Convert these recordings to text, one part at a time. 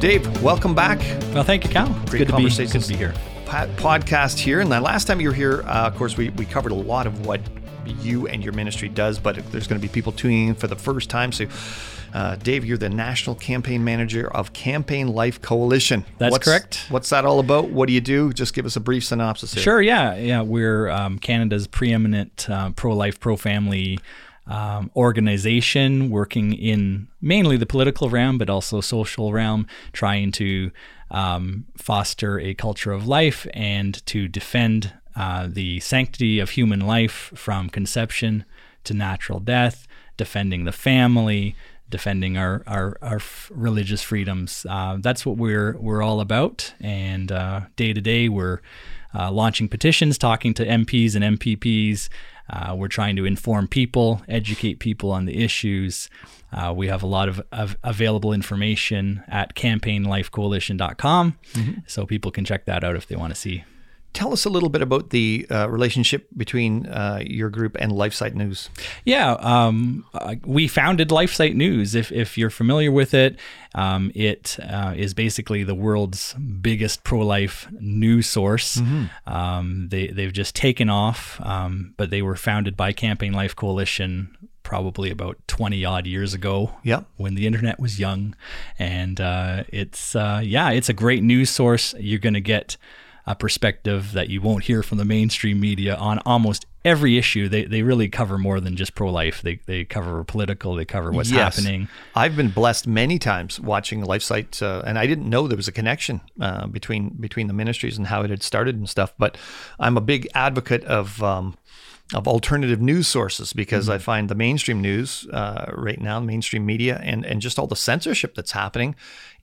Dave, welcome back. Well, thank you, Cal. It's Great good to, be, good to be here. Po- podcast here. And the last time you were here, uh, of course, we, we covered a lot of what you and your ministry does, but there's going to be people tuning in for the first time. So, uh, Dave, you're the national campaign manager of Campaign Life Coalition. That's What's- correct. What's that all about? What do you do? Just give us a brief synopsis here. Sure, yeah, yeah. We're um, Canada's preeminent uh, pro-life, pro-family um, organization, working in mainly the political realm, but also social realm, trying to um, foster a culture of life and to defend uh, the sanctity of human life from conception to natural death, defending the family, defending our our, our religious freedoms. Uh, that's what we're we're all about. And uh, day to day, we're uh, launching petitions, talking to MPs and MPPs. Uh, we're trying to inform people, educate people on the issues. Uh, we have a lot of, of available information at campaignlifecoalition.com, so people can check that out if they want to see. Tell us a little bit about the uh, relationship between uh, your group and LifeSite News. Yeah, um, uh, we founded LifeSite News. If, if you're familiar with it, um, it uh, is basically the world's biggest pro-life news source. Um, they they've just taken off, um, but they were founded by Campaign Life Coalition probably about 20 odd years ago Yep. when the internet was young and uh, it's uh, yeah it's a great news source you're going to get a perspective that you won't hear from the mainstream media on almost every issue they, they really cover more than just pro-life they, they cover political they cover what's Yes. happening I've been blessed many times watching LifeSite, uh, and I didn't know there was a connection uh, between between the ministries and how it had started and stuff. But I'm a big advocate of. Um, of alternative news sources because Mm-hmm. I find the mainstream news uh, right now, mainstream media, and and just all the censorship that's happening.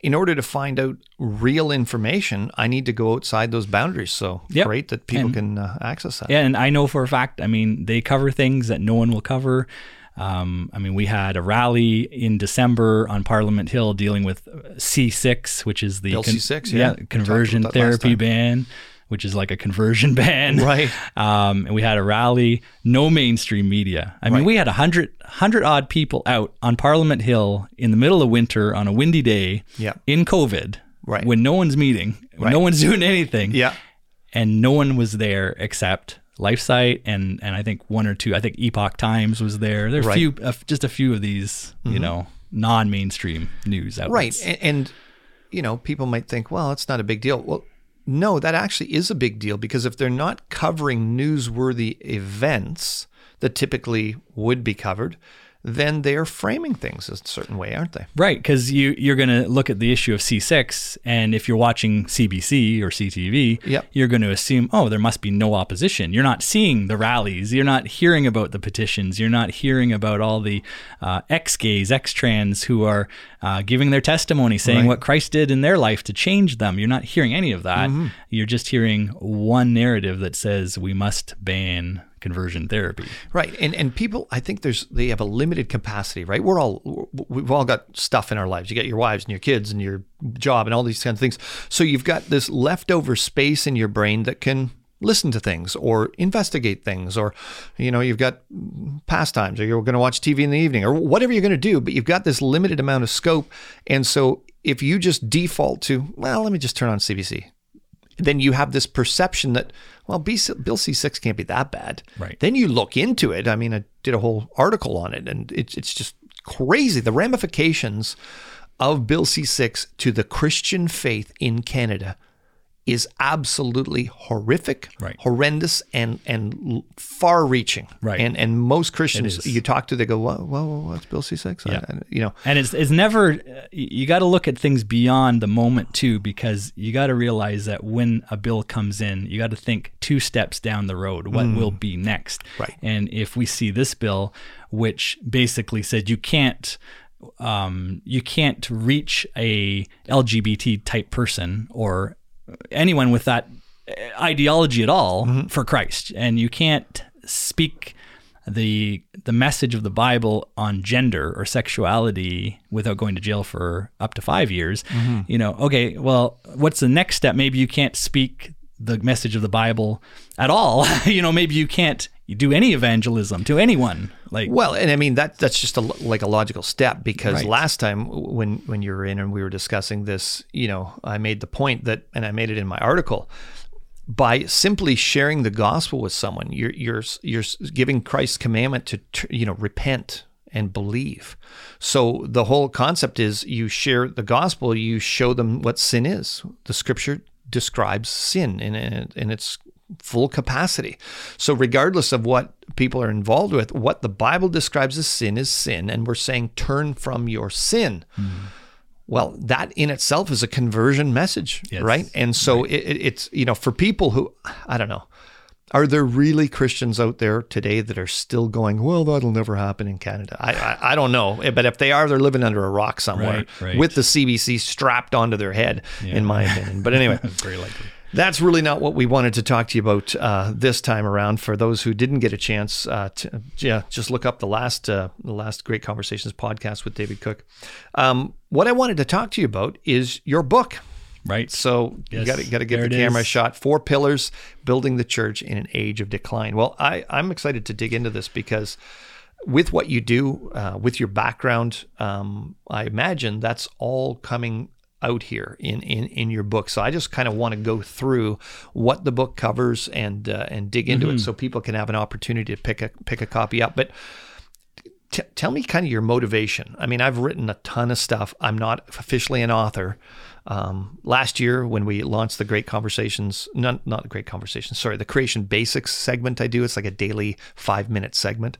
In order to find out real information, I need to go outside those boundaries. So Yep. great that people And- can uh, access that. Yeah, and I know for a fact. I mean, they cover things that no one will cover. Um, I mean, we had a rally in December on Parliament Hill dealing with C6, which is the Bill C6, yeah. Talked conversion therapy ban, which is like a conversion ban. Right. Um, and we had a rally, no mainstream media. I mean, Right. we had a hundred, hundred odd people out on Parliament Hill in the middle of winter on a windy day Yeah. in COVID, Right. when no one's meeting, when no one's doing anything Yeah. and no one was there except LifeSite and and I think one or two. I think Epoch Times was there. There are Right. Mm-hmm. few, uh, just a few of these, you know, non-mainstream news outlets. Right. And, and, you know, people might think, well, it's not a big deal. Well, no, that actually is a big deal because if they're not covering newsworthy events that typically would be covered, then they are framing things a certain way, aren't they? Right, because you you're going to look at the issue of C6, and if you're watching CBC or CTV, Yep. you're going to assume, oh, there must be no opposition. You're not seeing the rallies. You're not hearing about the petitions. You're not hearing about all the uh, ex-gays, ex-trans who are uh, giving their testimony, saying Right. what Christ did in their life to change them. You're not hearing any of that. Mm-hmm. You're just hearing one narrative that says we must ban conversion therapy. Right. And and people I think there's they have a limited capacity, right? We're all we've all got stuff in our lives. You got your wives and your kids and your job and all these kinds of things. So you've got this leftover space in your brain that can listen to things or investigate things or you know you've got pastimes or you're going to watch TV in the evening or whatever you're going to do but you've got this limited amount of scope and so if you just default to well let me just turn on CBC then you have this perception that well B- Bill C6 can't be that bad. Right. then you look into it. I mean I did a whole article on it and it's it's just crazy. The ramifications of Bill C6 to the Christian faith in Canada is absolutely horrific, Right. horrendous, and and far-reaching. Right. And and most Christians you talk to, they go, "Well, well what's Bill C6?" Yeah. I- you know, And it's it's never uh, you got to look at things beyond the moment too because you got to realize that when a bill comes in, you got to think two steps down the road what will be next. Right. And if we see this bill which basically said you can't um, you can't reach a LGBT type person or anyone with that uh, ideology at all for Christ, and you can't speak the the message of the Bible on gender or sexuality without going to jail for up to five years. You know, okay, well, what's the next step? Maybe you can't speak the message of the Bible at all. you know, maybe you can't you do any evangelism to anyone. Like, Well, and I mean that that's just a, like a logical step because Right. last time when when you were in and we were discussing this, you know, I made the point that, and I made it in my article, by simply sharing the gospel with someone, you're you're you're giving Christ's commandment to you know repent and believe. So the whole concept is you share the gospel, you show them what sin is. The scripture describes sin in in, in its full capacity. So regardless of what people are involved with, what the Bible describes as sin is sin and we're saying turn from your sin. Mm-hmm. Well, that in itself is a conversion message, Yes. right? And so It, it, it's you know for people who I don't know, are there really Christians out there today that are still going? Well, that'll never happen in Canada. I I, I don't know, eh, but if they are, they're living under a rock somewhere Right, right. with the CBC strapped onto their head, in my opinion. But anyway. very likely. That's really not what we wanted to talk to you about uh, this time around. For those who didn't get a chance, uh, to, yeah, just look up the last uh, the last Great Conversations podcast with David Cooke. Um, what I wanted to talk to you about is your book. Right. So you got to got to give there the camera a is. shot. Four pillars building the church in an age of decline. Well, I I'm excited to dig into this because with what you do, uh, with your background, um, I imagine that's all coming out here in in in your book. So I just kind of want to go through what the book covers and uh, and dig into Mm-hmm. it so people can have an opportunity to pick a pick a copy up. But T- tell me kind of your motivation. I mean, I've written a ton of stuff. I'm not officially an author. Um, last year, when we launched the Great Conversations, not not the Great Conversations, sorry, the Creation Basics segment I do, it's like a daily five minute segment.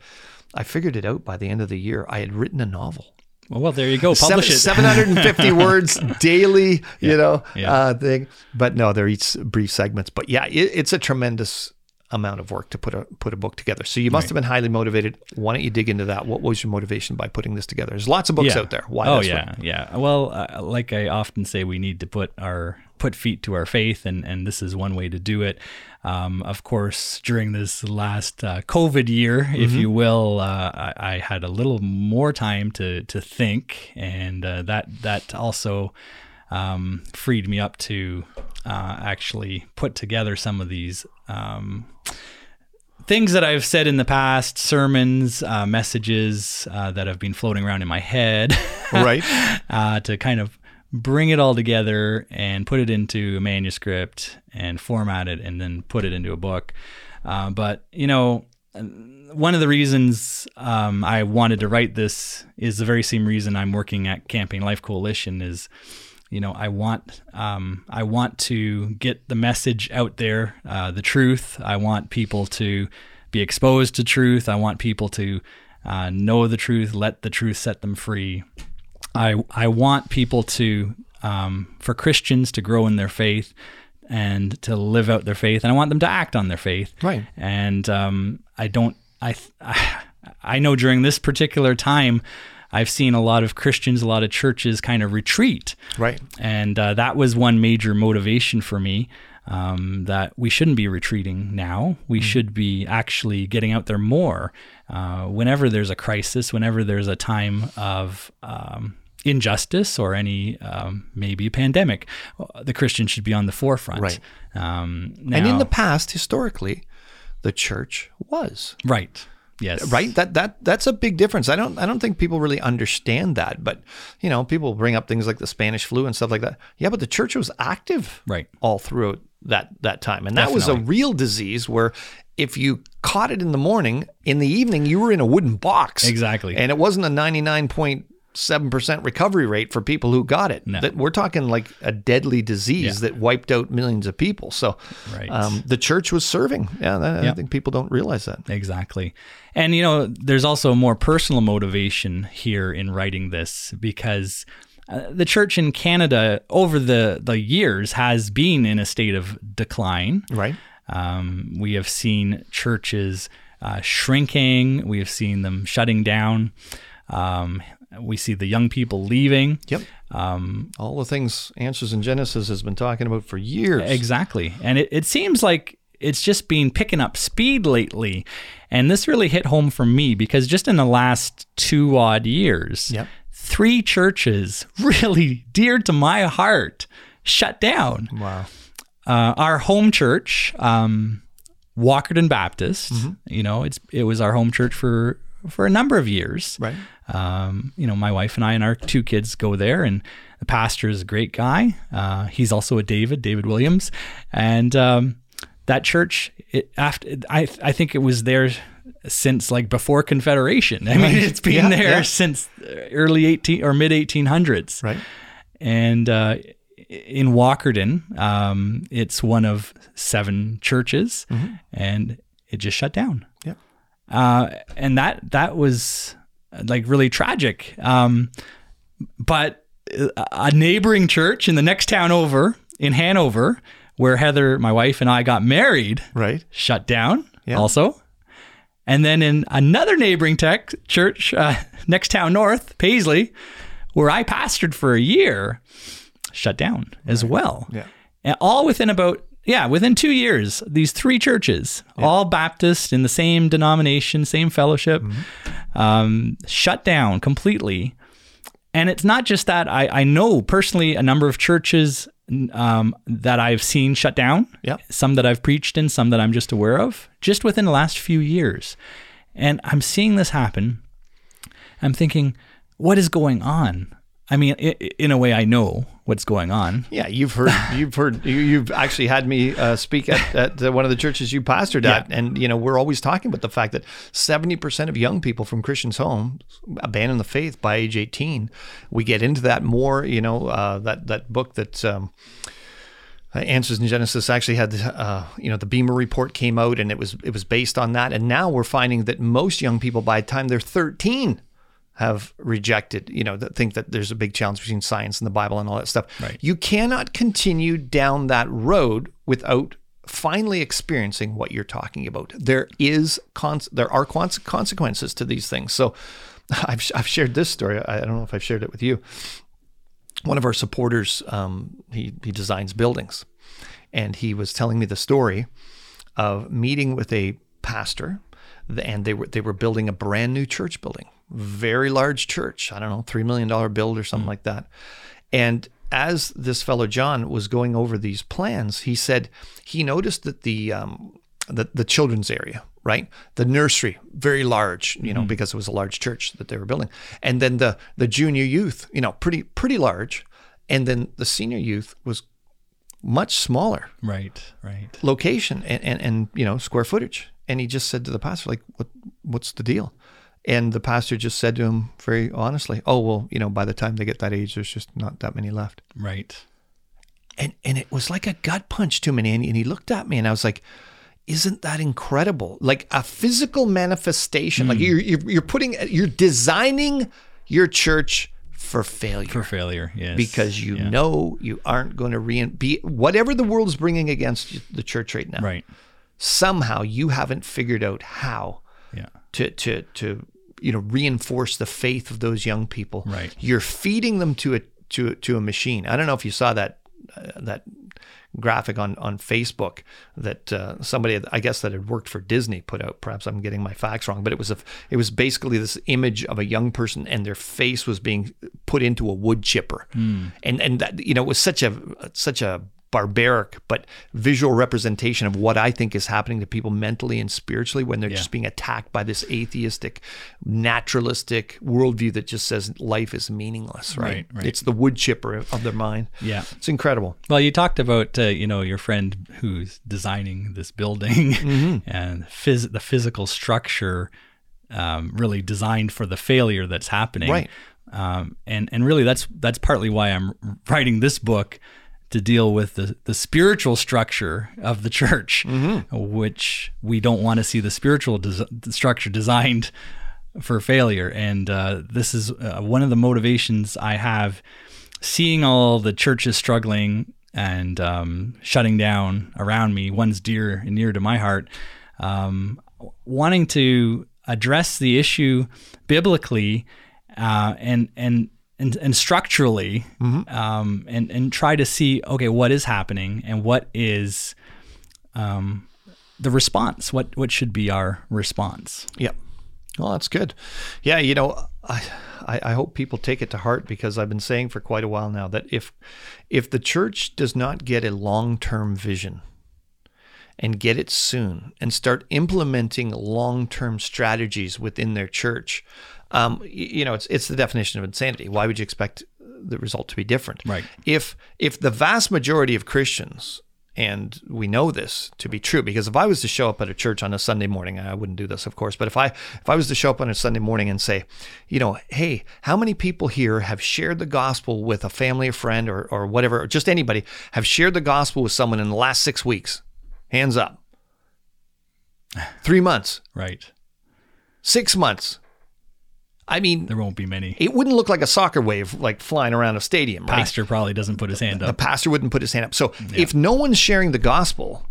I figured it out by the end of the year. I had written a novel. Well, well, there you go. Seven, Publish it. 750 words daily, you know, yeah. uh, thing. But no, they're each brief segments. But yeah, it, it's a tremendous amount of work to put a put a book together. So you must have been highly motivated. Why don't you dig into that? What was your motivation by putting this together? There's lots of books Yeah. out there. Why? oh yeah, one? yeah. Well, uh, like I often say, we need to put our put feet to our faith, and and this is one way to do it. Um, of course, during this last uh, COVID year, if Mm-hmm. you will, uh, I, I had a little more time to to think, and uh, that that also um, freed me up to uh, actually put together some of these. Um, things that I've said in the past, sermons, uh, messages uh, that have been floating around in my head, Right. uh, to kind of bring it all together and put it into a manuscript and format it and then put it into a book. Uh, but, you know, one of the reasons um, I wanted to write this is the very same reason I'm working at Campaign Life Coalition is, you know, I want um, I want to get the message out there, uh, the truth. I want people to be exposed to truth. I want people to uh, know the truth, let the truth set them free. I I want people to um, for Christians to grow in their faith and to live out their faith, and I want them to act on their faith. Right. And um, I don't I I know during this particular time. I've seen a lot of Christians, a lot of churches kind of retreat. Right. And uh, that was one major motivation for me um, that we shouldn't be retreating now. We should be actually getting out there more. Uh, whenever there's a crisis, whenever there's a time of um, injustice or any um, maybe pandemic, the Christian should be on the forefront. Right. Um, And in the past, historically, the church was right. Yes. right that that that's a big difference i don't i don't think people really understand that but you know people bring up things like the spanish flu and stuff like that yeah but the church was active Right. all throughout that that time and that was a real disease where if you caught it in the morning in the evening you were in a wooden box Exactly. and it wasn't a 99.7% recovery rate for people who got it No. that we're talking like a deadly disease Yeah. that wiped out millions of people so Right. um, the church was serving yeah that, i think people don't realize that Exactly. And, you know, there's also a more personal motivation here in writing this because uh, the church in Canada over the, the years has been in a state of decline. right Um, we have seen churches uh, shrinking, we have seen them shutting down. Um, we see the young people leaving. Yep. Um, All the things Answers in Genesis has been talking about for years. Exactly. And it, it seems like it's just been picking up speed lately. And this really hit home for me because just in the last two odd years, Yep. three churches really dear to my heart shut down. Wow. Uh, our home church, um, Walkerton Baptist. You know, it's it was our home church for for a number of years. Right. Um, you know, my wife and I and our two kids go there, and the pastor is a great guy. Uh, he's also a David, David Williams, and um, that church. It, after I, I think it was there since like before Confederation. I mean, it's been Yeah, there yeah. since early eighteen or mid eighteen hundreds Right. and uh, in Walkerton, um, it's one of seven churches, and it just shut down. Yeah. Uh, and that that was like really tragic. Um, but uh, a neighboring church in the next town over in Hanover, where Heather, my wife, and I got married, Right. shut down Yeah. also. And then in another neighboring tech church, uh, next town north, Paisley, where I pastored for a year, shut down as well. Yeah. And all within about, yeah, within two years, these three churches, all Baptist in the same denomination, same fellowship, um, shut down completely. And it's not just that. I, I know personally a number of churches um, that I've seen shut down. Yeah. Some that I've preached in, some that I'm just aware of, just within the last few years. And I'm seeing this happen. I'm thinking, what is going on? I mean, in a way, I know what's going on. Yeah, you've heard, you've heard, you, you've actually had me uh, speak at, at uh, one of the churches you pastored at, and you know we're always talking about the fact that seventy percent of young people from Christians' homes abandon the faith by age eighteen. We get into that more, you know, uh, that that book that. Um, uh, Answers in Genesis actually had, uh, you know, the Beemer report came out, and it was it was based on that. And now we're finding that most young people, by the time they're 13, have rejected, you know, that think that there's a big challenge between science and the Bible and all that stuff. Right. You cannot continue down that road without finally experiencing what you're talking about. There is cons- there are cons- consequences to these things. So I've, I've shared this story. I I don't know if I've shared it with you. One of our supporters, um, he, he designs buildings, and he was telling me the story of meeting with a pastor, and they were they were building a brand new church building, very large church. I don't know, three million dollar build or something like that. And as this fellow John was going over these plans, he said he noticed that the um, the, the children's area, right, the nursery, very large, you know, because it was a large church that they were building, and then the the junior youth, you know, pretty pretty large, and then the senior youth was much smaller Right, right. location and, and, and you know square footage and he just said to the pastor like what what's the deal and the pastor just said to him very honestly oh well you know by the time they get that age there's just not that many left Right. and and it was like a gut punch to me and he, and he looked at me and i was like isn't that incredible like a physical manifestation like hmm. you're, you're you're putting you're designing your church for failure For failure, yes. because you Yeah. know you aren't going to re- be whatever the world's bringing against the church right now Right. Somehow you haven't figured out how Yeah. to to to you know reinforce the faith of those young people. Right. You're feeding them to a to to a machine. I don't know if you saw that uh, that graphic on on Facebook that uh, somebody I guess that had worked for Disney put out. Perhaps I'm getting my facts wrong, but it was a it was basically this image of a young person and their face was being put into a wood chipper, and and that you know it was such a such a barbaric but visual representation of what I think is happening to people mentally and spiritually when they're just being attacked by this atheistic, naturalistic worldview that just says life is meaningless. Right? Right, right. It's the wood chipper of their mind. Yeah. It's incredible. Well, you talked about uh, you know your friend who's designing this building Mm-hmm. and phys- the physical structure um, really designed for the failure that's happening. Right. Um, and and really that's that's partly why I'm writing this book to deal with the the spiritual structure of the church, Mm-hmm. which we don't want to see the spiritual des- structure designed for failure. And uh, this is uh, one of the motivations I have seeing all the churches struggling and um, shutting down around me, one's dear and near to my heart, um, wanting to address the issue biblically uh, and and and, and structurally, um, and and try to see okay what is happening and what is um, the response. What what should be our response? Yeah. Well, that's good. Yeah, you know, I, I hope people take it to heart because I've been saying for quite a while now that if if the church does not get a long term vision and get it soon and start implementing long-term strategies within their church, um, you know, it's it's the definition of insanity. Why would you expect the result to be different? Right. If if the vast majority of Christians and we know this to be true because if I was to show up at a church on a Sunday morning, I wouldn't do this, of course, but if I if I was to show up on a Sunday morning and say, you know, hey, how many people here have shared the gospel with a family or friend or or whatever, or just anybody have shared the gospel with someone in the last six weeks? Hands up. Three months, Right. six months. I mean, There won't be many. it wouldn't look like a soccer wave like flying around a stadium, right? Pastor probably doesn't put his hand up. the pastor wouldn't put his hand up. So if no one's sharing the gospel,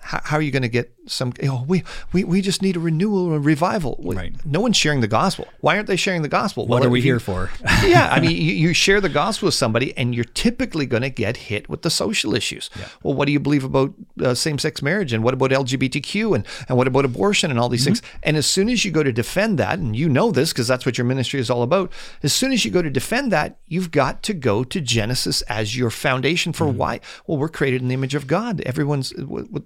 how, how are you going to get some? You know, we, we we just need a renewal, a revival. Right. No one's sharing the gospel. Why aren't they sharing the gospel? What Well, are we you- here for? yeah, I mean, you, you share the gospel with somebody, and you're typically going to get hit with the social issues. Well, what do you believe about uh, same-sex marriage, and what about LGBTQ, and and what about abortion, and all these things? And as soon as you go to defend that, and you know this because that's what your ministry is all about, as soon as you go to defend that, you've got to go to Genesis as your foundation for why. Well, we're created in the image of God. Everyone's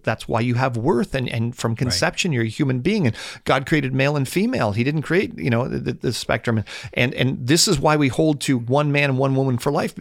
that's why you have worth, and and from conception, you're a human being, and God created male and female. He didn't create you know the, the spectrum, and and this is why we hold to one man and one woman for life.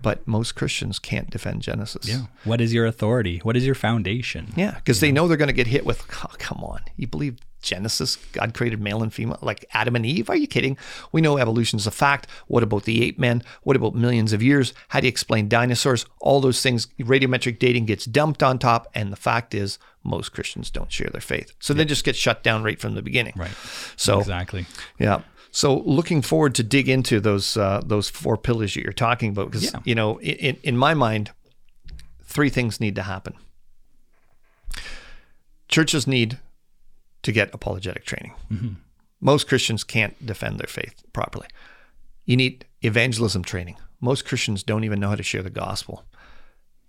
But most Christians can't defend Genesis. Yeah. What is your authority? What is your foundation? Yeah, because they know they're going to get hit with, oh, come on, you believe Genesis, God created male and female, like Adam and Eve? Are you kidding? We know evolution is a fact. What about the ape men? What about millions of years? How do you explain dinosaurs? All those things, radiometric dating gets dumped on top. And the fact is, most Christians don't share their faith. So they just get shut down right from the beginning. Right. So, Exactly. yeah. So looking forward to dig into those uh, those four pillars that you're talking about because Yeah. you know in, in my mind, three things need to happen. Churches need to get apologetic training. Most Christians can't defend their faith properly. You need evangelism training. Most Christians don't even know how to share the gospel.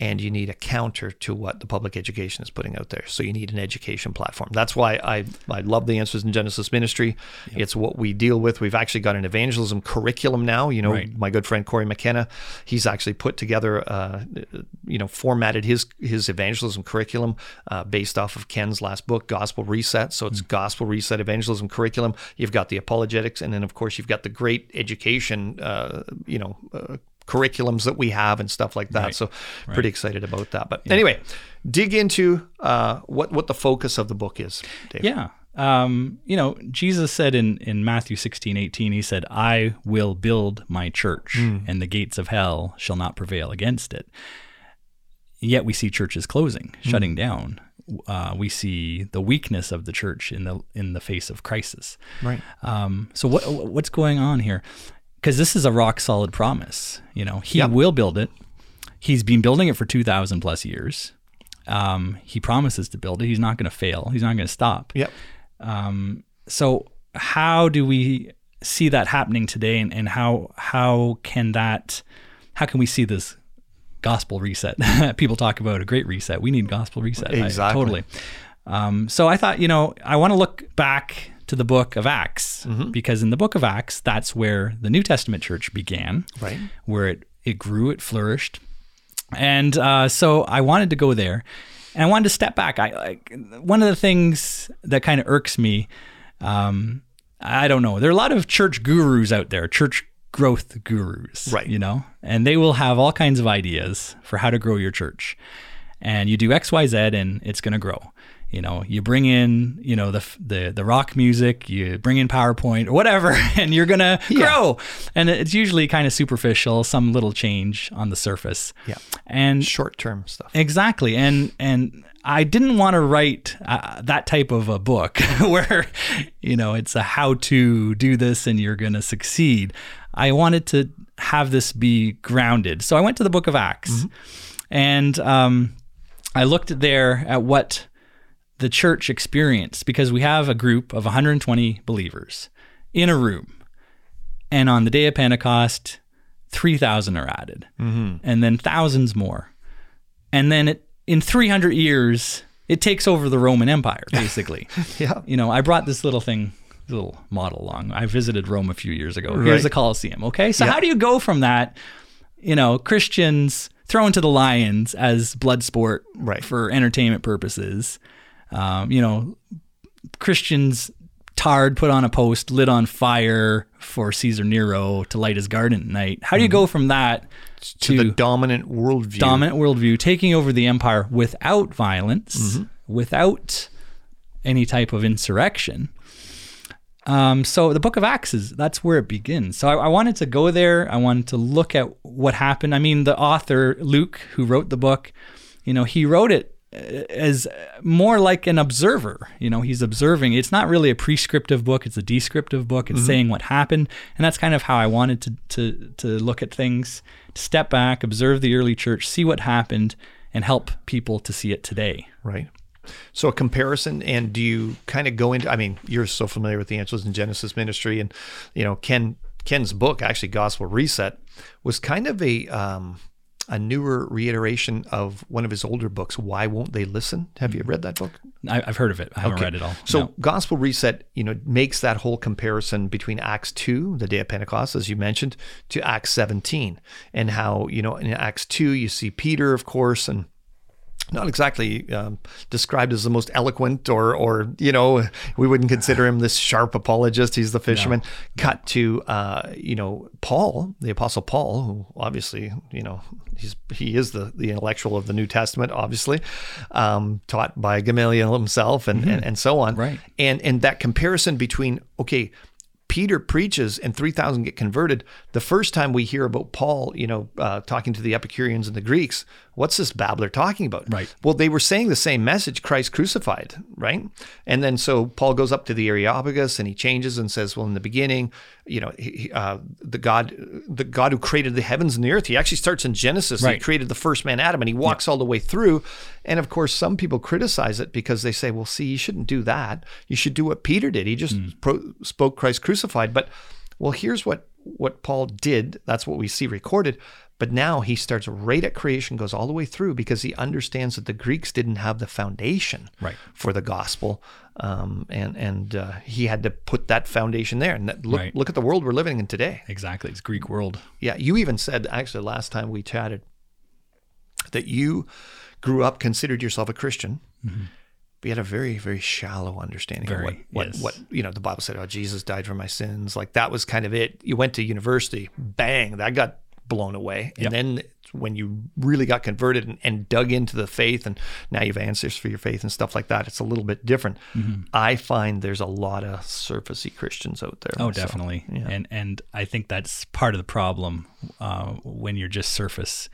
And you need a counter to what the public education is putting out there. So you need an education platform. That's why I, I love the Answers in Genesis ministry. It's what we deal with. We've actually got an evangelism curriculum now. You know, Right. my good friend Corey McKenna, he's actually put together, uh, you know, formatted his his evangelism curriculum uh, based off of Ken's last book, Gospel Reset. So it's Gospel Reset Evangelism Curriculum. You've got the apologetics, and then of course you've got the great education, uh, you know. Curriculums that we have and stuff like that Right. so pretty excited about that but anyway dig into uh, what what the focus of the book is Dave. Yeah. Um, you know, Jesus said in, in Matthew 16, 18, he said, I will build my church, and the gates of hell shall not prevail against it. Yet we see churches closing, shutting down. Uh, we see the weakness of the church in the in the face of crisis. right Um, so what what's going on here? Because this is a rock solid promise. You know, he Yep. will build it. He's been building it for two thousand plus years. Um, he promises to build it. He's not going to fail. He's not going to stop. yep So how do we see that happening today, and, and how how can that how can we see this gospel reset? People talk about a great reset. We need gospel reset. I- Exactly. totally. Um, so I thought, you know, I want to look back to the book of Acts because in the book of Acts, that's where the New Testament church began, Right. Where it it grew, it flourished, and uh, so I wanted to go there, and I wanted to step back. I like one of the things that kind of irks me. Um, I don't know. There are a lot of church gurus out there, church growth gurus, Right. You know, and they will have all kinds of ideas for how to grow your church. And you do X, Y, Z, and it's going to grow. You know, you bring in, you know, the the the rock music, you bring in PowerPoint or whatever, and you're gonna grow. And it's usually kind of superficial, some little change on the surface. Yeah. And short term stuff Exactly, and and I didn't want to write uh, that type of a book where you know it's a how to do this and you're going to succeed. I wanted to have this be grounded, so I went to the Book of Acts, and um, I looked there at what the church experience because we have a group of 120 believers in a room, and on the day of Pentecost, 3,000 are added, mm-hmm. and then thousands more and then it, in 300 years it takes over the roman empire basically yeah you know i brought this little thing little model along i visited rome a few years ago here's Right. the colosseum okay so Yeah. how do you go from that you know christians thrown to the lions as blood sport Right. for entertainment purposes. Um, you know, Christians tarred, put on a post, lit on fire for Caesar Nero to light his garden at night. How do you go from that Mm-hmm. to to, the dominant worldview. dominant worldview, taking over the empire without violence, Mm-hmm. without any type of insurrection? Um, so the book of Acts is that's where it begins. So I, I wanted to go there. I wanted to look at what happened. I mean, the author Luke, who wrote the book, you know, he wrote it as more like an observer. You know, he's observing. It's not really a prescriptive book. It's a descriptive book. It's saying what happened, and that's kind of how I wanted to to to look at things. To step back, observe the early church, see what happened, and help people to see it today. Right. So a comparison, and do you kind of go into? I mean, you're so familiar with the Answers in Genesis ministry, and you know Ken Ken's book, actually, Gospel Reset, was kind of a um, a newer reiteration of one of his older books. Why won't they listen? Have you mm-hmm. read that book? I, I've heard of it. I haven't read it all. So No. Gospel Reset, you know, makes that whole comparison between Acts 2, the day of Pentecost, as you mentioned, to Acts 17, and how, you know, in Acts 2, you see Peter, of course, and not exactly um, described as the most eloquent or, or, you know, we wouldn't consider him this sharp apologist. He's the fisherman. Cut to, uh, you know, Paul, the apostle Paul, who obviously, you know, he's, he is the, the intellectual of the New Testament, obviously, um, taught by Gamaliel himself and, and, and so on. Right. And, and that comparison between, okay, Peter preaches and 3,000 get converted. The first time we hear about Paul, you know, uh, talking to the Epicureans and the Greeks, what's this babbler talking about? Right. Well, they were saying the same message, Christ crucified, right? And then so Paul goes up to the Areopagus and he changes and says, well, in the beginning, you know, he, uh, the God, the God who created the heavens and the earth. He actually starts in Genesis. He created the first man, Adam, and he walks all the way through. And of course, some people criticize it because they say, well, see, you shouldn't do that. You should do what Peter did. He just Hmm. pro- spoke Christ crucified. But well, here's what what Paul did. That's what we see recorded. But now he starts right at creation, goes all the way through because he understands that the Greeks didn't have the foundation Right. for the gospel, um, and and uh, he had to put that foundation there. And that, look Right. look at the world we're living in today. Exactly. It's Greek world. Yeah, you even said actually last time we chatted that you grew up, considered yourself a Christian, but you had a very, very shallow understanding Very, of what, what, yes. what you know. The Bible said, "Oh, Jesus died for my sins." Like that was kind of it. You went to university, bang, that got blown away, and Yep. then when you really got converted and, and dug into the faith, and now you have answers for your faith and stuff like that, it's a little bit different. Mm-hmm. I find there's a lot of surfacey Christians out there. Oh, So, definitely. yeah. And and I think that's part of the problem uh, when you're just surface.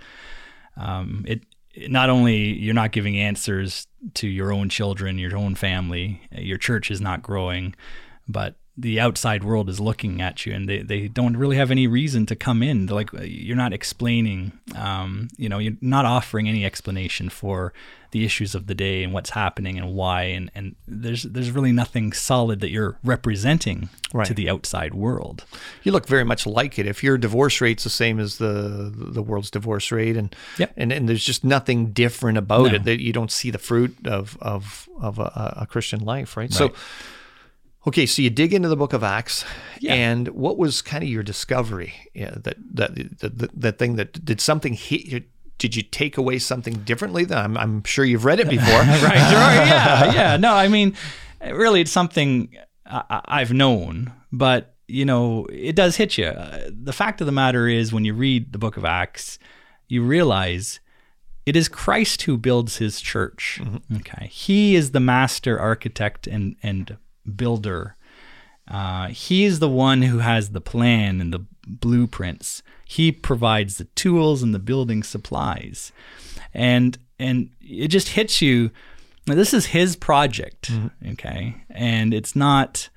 Um, it not only you're not giving answers to your own children, your own family, your church is not growing, but the outside world is looking at you and they, they don't really have any reason to come in. They're like you're not explaining, um, you know, you're not offering any explanation for the issues of the day and what's happening and why. And, and there's there's really nothing solid that you're representing to the outside world. you look very much like it. If your divorce rate's the same as the the world's divorce rate, and Yep. and, and there's just nothing different about No. it that you don't see the fruit of of of a, a Christian life, right? So, Right. Okay, so you dig into the Book of Acts, Yeah. and what was kind of your discovery? Yeah, that that that that, that thing that did something hit you. Did you take away something differently? Than I'm, I'm sure you've read it before. right, yeah, yeah. No, I mean, really, it's something I, I've known, but you know, it does hit you. The fact of the matter is, when you read the Book of Acts, you realize it is Christ who builds His church. Mm-hmm. Okay, He is the master architect and and builder. Uh, he is the one who has the plan and the blueprints. He provides the tools and the building supplies, and and it just hits you. This is his project, okay, and it's not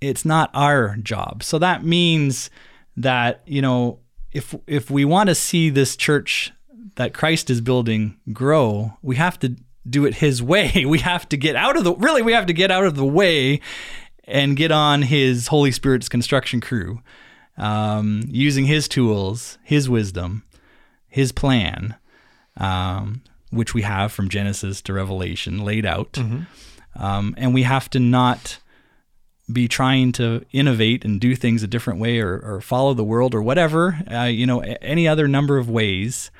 it's not our job. So that means that you know if if we want to see this church that Christ is building grow, we have to do it his way. We have to get out of the really we have to get out of the way and get on his Holy Spirit's construction crew, um, using his tools, his wisdom, his plan, um, which we have from Genesis to Revelation laid out. Um, and we have to not be trying to innovate and do things a different way or, or follow the world or whatever, uh, you know, any other number of ways.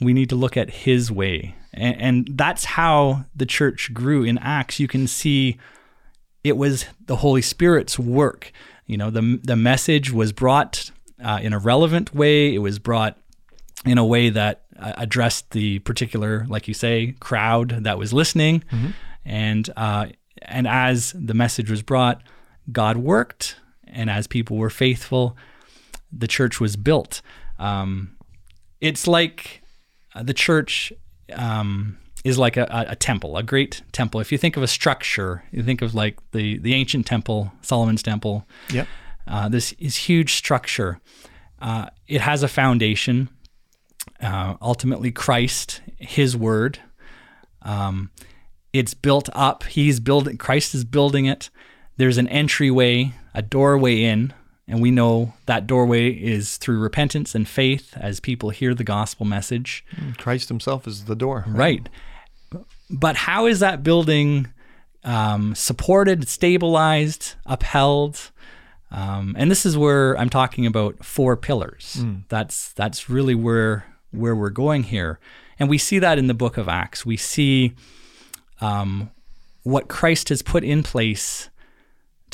We need to look at his way. And, and that's how the church grew in Acts. You can see it was the Holy Spirit's work. You know, the, the message was brought uh, in a relevant way, it was brought in a way that uh, addressed the particular, like you say, crowd that was listening. Mm-hmm. And, uh, and as the message was brought, God worked. And as people were faithful, the church was built. Um, it's like uh, the church um, is like a, a, temple, a great temple. If you think of a structure, you think of like the, the ancient temple, Solomon's temple. Yep. Uh, this is huge structure. Uh, it has a foundation. Uh, ultimately, Christ, His Word. Um, it's built up. He's building. Christ is building it. There's an entryway, a doorway in and we know that doorway is through repentance and faith as people hear the gospel message. Mm, Christ himself is the door. Right. But how is that building um, supported, stabilized, upheld? Um, and this is where I'm talking about four pillars. Mm. That's that's really where where we're going here, and we see that in the book of Acts. We see um, what Christ has put in place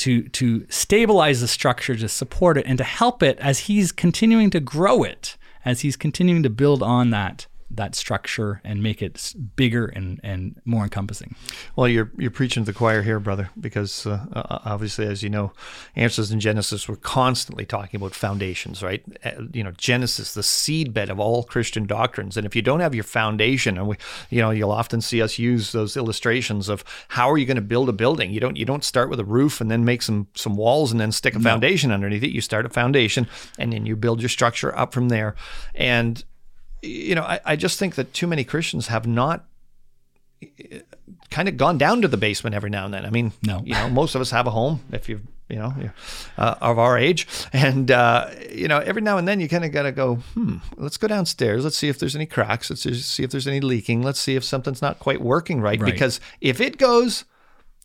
to to stabilize the structure, to support it, and to help it as he's continuing to grow it, as he's continuing to build on that that structure and make it bigger and, and more encompassing. Well, you're you're preaching to the choir here, brother, because uh, uh obviously, as you know, Answers in Genesis we're constantly talking about foundations, right? Uh, you know, Genesis, the seedbed of all Christian doctrines, and if you don't have your foundation, and we, you know, you'll often see us use those illustrations of how are you going to build a building? You don't you don't start with a roof and then make some some walls and then stick a no. foundation underneath it. You start a foundation and then you build your structure up from there, and you know, I, I just think that too many Christians have not kind of gone down to the basement every now and then. I mean, no, you know, most of us have a home if you you know uh, of our age, and uh, you know, every now and then you kind of got to go, hmm, let's go downstairs. Let's see if there's any cracks. Let's see if there's any leaking. Let's see if something's not quite working right. right. Because if it goes,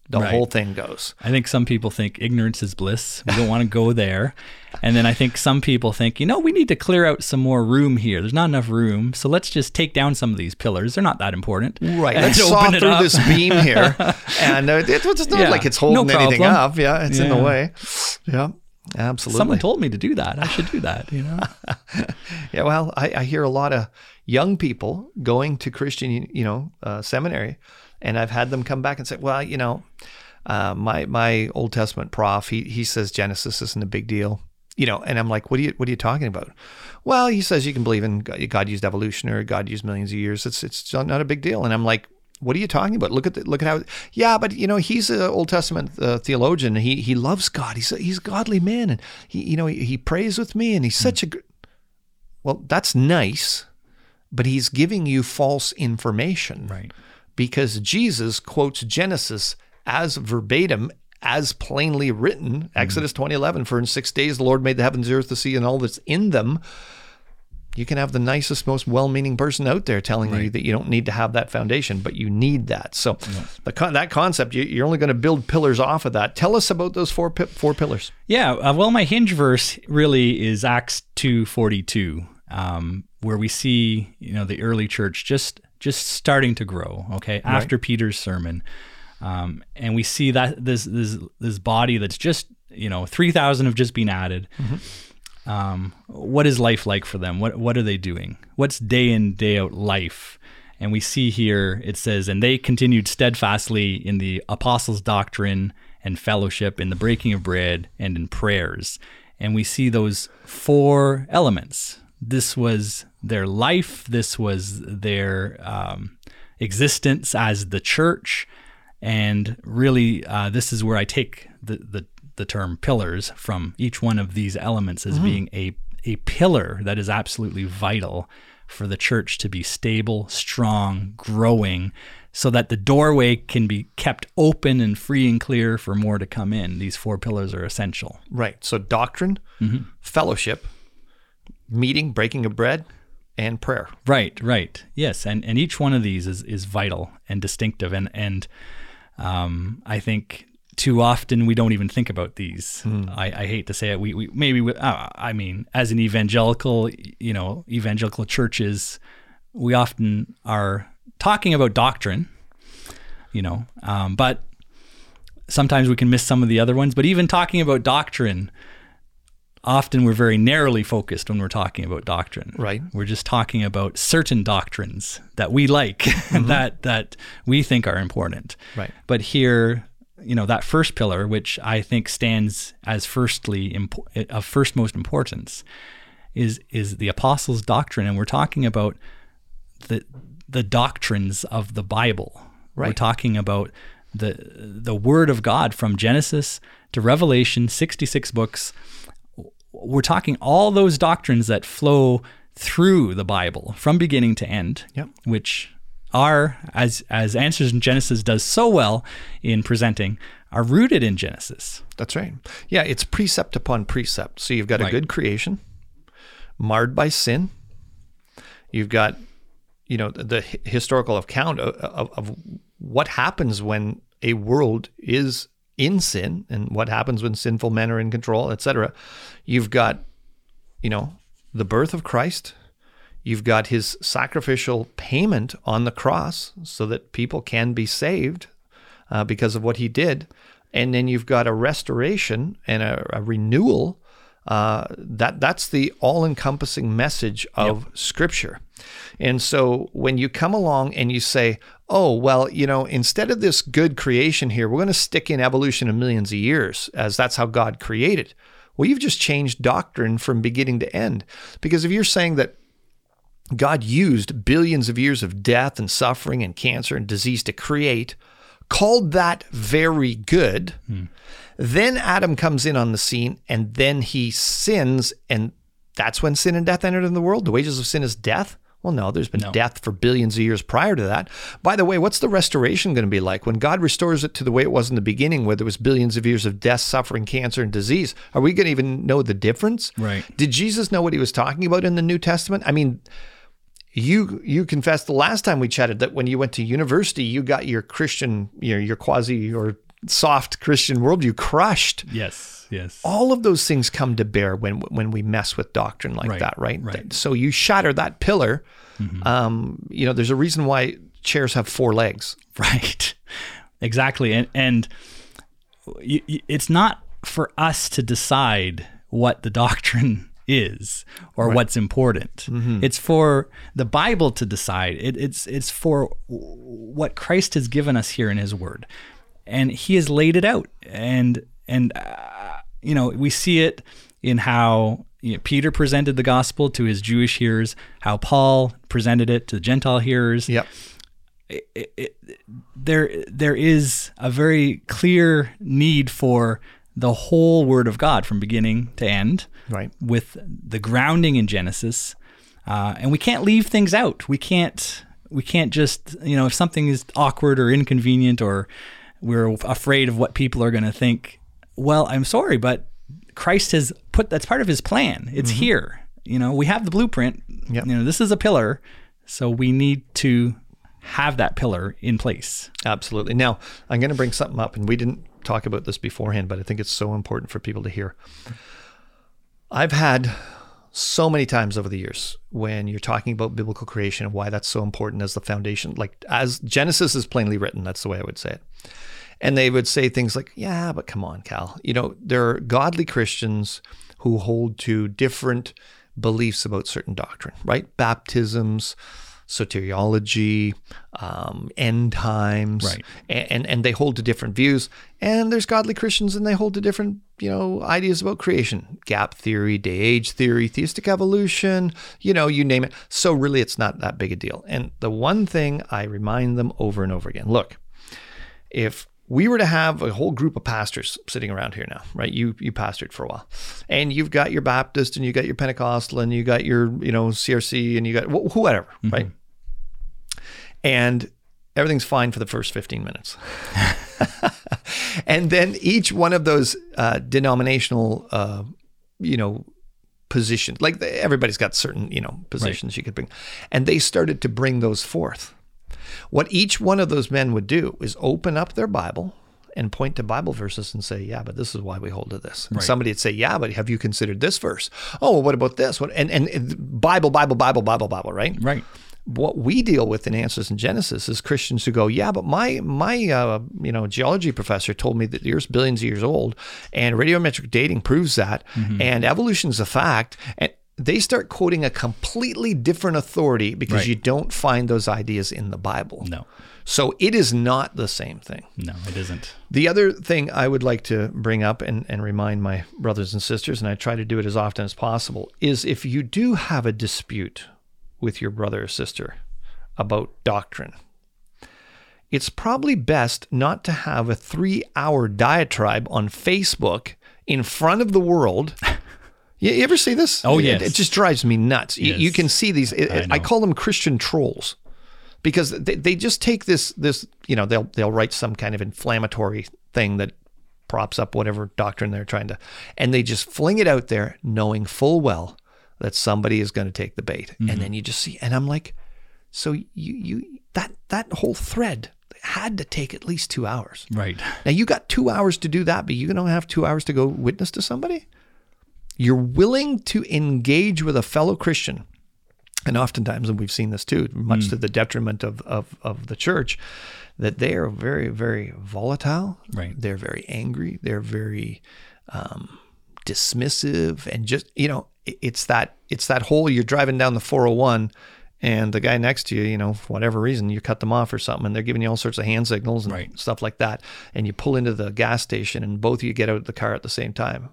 the right. whole thing goes. I think some people think ignorance is bliss. We don't want to go there. And then I think some people think, you know, we need to clear out some more room here. There's not enough room. So let's just take down some of these pillars. They're not that important. Right. Let's saw through up. this beam here. and uh, it, it's not yeah. like it's holding no anything up. Yeah. It's yeah. in the way. Yeah. Absolutely. Someone told me to do that. I should do that, you know? yeah. Well, I, I, hear a lot of young people going to Christian, you know, uh, seminary and I've had them come back and say, well, you know, uh, my my Old Testament prof, he he says Genesis isn't a big deal, you know, and I'm like, what are you what are you talking about? Well, he says you can believe in God, God used evolution or God used millions of years. It's it's not a big deal, and I'm like, what are you talking about? Look at the, look at how. Yeah, but you know he's an Old Testament uh, theologian. He he loves God. He's a, he's a godly man, and he you know he, he prays with me, and he's such a. Well, that's nice, but he's giving you false information. Right because Jesus quotes Genesis as verbatim as plainly written mm-hmm. exodus 2011 for in six days the lord made the heavens the earth the sea and all that's in them you can have the nicest most well-meaning person out there telling right. you that you don't need to have that foundation but you need that so yeah. the, that concept you, are only going to build pillars off of that tell us about those four four pillars yeah uh, well my hinge verse really is acts 242 um, where we see you know the early church just just starting to grow. Okay, right. after Peter's sermon, um, and we see that this this this body that's just you know three thousand have just been added. Mm-hmm. Um, what is life like for them? What what are they doing? What's day in day out life? And we see here it says, and they continued steadfastly in the apostles' doctrine and fellowship, in the breaking of bread, and in prayers. And we see those four elements this was their life, this was their um, existence as the church. And really, uh, this is where I take the, the, the, term pillars from each one of these elements as mm-hmm. being a, a pillar that is absolutely vital for the church to be stable, strong, growing, so that the doorway can be kept open and free and clear for more to come in. These four pillars are essential. Right. So, doctrine, mm-hmm. fellowship, meeting, breaking of bread, and prayer. Right, right. Yes, and and each one of these is is vital and distinctive, and and um, I think too often we don't even think about these. Mm. I, I, hate to say it. We, we maybe we, uh, I mean, as an evangelical, you know, evangelical churches, we often are talking about doctrine, you know, um, but sometimes we can miss some of the other ones. But even talking about doctrine, often we're very narrowly focused when we're talking about doctrine. Right. We're just talking about certain doctrines that we like Mm-hmm. that that we think are important. Right. But here, you know, that first pillar, which I think stands as firstly impo- of first most importance, is is the apostles' doctrine, and we're talking about the the doctrines of the Bible. Right. We're talking about the the Word of God from Genesis to Revelation, sixty six books. We're talking all those doctrines that flow through the Bible from beginning to end, Yep. which are as as Answers in Genesis does so well in presenting, are rooted in Genesis. That's right. Yeah, it's precept upon precept. So you've got a good creation, marred by sin. You've got, you know, the, the historical account of, of, of what happens when a world is in sin and what happens when sinful men are in control, etc. You've got, you know, the birth of Christ. You've got his sacrificial payment on the cross so that people can be saved uh, because of what he did. And then you've got a restoration and a, a renewal. Uh, that that's the all-encompassing message of Scripture. And so when you come along and you say, "Oh, well, you know, instead of this good creation here, we're going to stick in evolution of millions of years, as that's how God created." Well, you've just changed doctrine from beginning to end. Because if you're saying that God used billions of years of death and suffering and cancer and disease to create, called that very good. Then Adam comes in on the scene and then he sins. And that's when sin and death entered in the world. The wages of sin is death. Well, no, there's been death for billions of years prior to that. By the way, what's the restoration going to be like when God restores it to the way it was in the beginning, where there was billions of years of death, suffering, cancer, and disease? Are we going to even know the difference? Right. Did Jesus know what he was talking about in the New Testament? I mean, you you confessed the last time we chatted that when you went to university, you got your Christian, your your quasi or soft Christian worldview crushed. Yes, yes. All of those things come to bear when when we mess with doctrine like Right, that, right? right. So you shatter that pillar. Um, you know, there's a reason why chairs have four legs. Right. Exactly. And and it's not for us to decide what the doctrine is or what's important. It's for the Bible to decide. It, it's it's for what Christ has given us here in His Word, and He has laid it out. And and uh, you know we see it in how you know, Peter presented the gospel to his Jewish hearers, how Paul presented it to the Gentile hearers Yep. it, it, there there is a very clear need for the whole Word of God from beginning to end, Right. with the grounding in Genesis, uh, and we can't leave things out. We can't we can't just you know if something is awkward or inconvenient or we're afraid of what people are going to think. Well, I'm sorry, but Christ has put that's part of His plan. It's mm-hmm. here. You know, we have the blueprint. Yep. You know, this is a pillar, so we need to have that pillar in place. Absolutely. Now, I'm going to bring something up, and we didn't talk about this beforehand, but I think it's so important for people to hear. I've had so many times over the years when you're talking about biblical creation and why that's so important as the foundation, like as Genesis is plainly written, that's the way I would say it. And they would say things like, yeah, but come on, Cal. You know, there are godly Christians who hold to different beliefs about certain doctrine, right? Baptisms, soteriology, um, end times, Right. and and they hold to different views. And there's godly Christians, and they hold to different, you know, ideas about creation, gap theory, day age theory, theistic evolution, you know, you name it. So really, it's not that big a deal. And the one thing I remind them over and over again: look, if we were to have a whole group of pastors sitting around here now, right? You you pastored for a while, and you've got your Baptist, and you got your Pentecostal, and you got your you know CRC, and you got wh- whatever, right? And everything's fine for the first fifteen minutes, and then each one of those uh, denominational, uh, you know, positions, like everybody's got certain you know positions you could bring, and they started to bring those forth. What each one of those men would do is open up their Bible and point to Bible verses and say, "Yeah, but this is why we hold to this." And somebody would say, "Yeah, but have you considered this verse?" Oh, well, what about this? What and and and Bible, Bible, Bible, Bible, Bible, right? Right. what we deal with in Answers in Genesis is Christians who go, yeah, but my my uh, you know geology professor told me that the Earth's billions of years old, and radiometric dating proves that, and evolution is a fact, and they start quoting a completely different authority because Right. you don't find those ideas in the Bible. No, So it is not the same thing. no, it isn't. The other thing I would like to bring up and, and remind my brothers and sisters, and I try to do it as often as possible, is if you do have a dispute with your brother or sister about doctrine, it's probably best not to have a three hour diatribe on Facebook in front of the world. You ever see this? Oh, It- yes. It, just drives me nuts. You, you can see these. it- I I call them Christian trolls because they, they just take this this you know they'll they'll write some kind of inflammatory thing that props up whatever doctrine they're trying to and they just fling it out there knowing full well that somebody is going to take the bait and mm-hmm. then you just see and I'm like so you you that that whole thread had to take at least 2 hours Right. now you got 2 hours to do that but you don't have 2 hours to go witness to somebody you're willing to engage with a fellow Christian and oftentimes, and we've seen this too, much to the detriment of, of, of the church, that they are very, very volatile. Right. They're very angry. They're very um, dismissive, and just you know, it's that it's that whole you're driving down the 401, and the guy next to you, you know, for whatever reason, you cut them off or something, and they're giving you all sorts of hand signals and Right. stuff like that, and you pull into the gas station, and both of you get out of the car at the same time.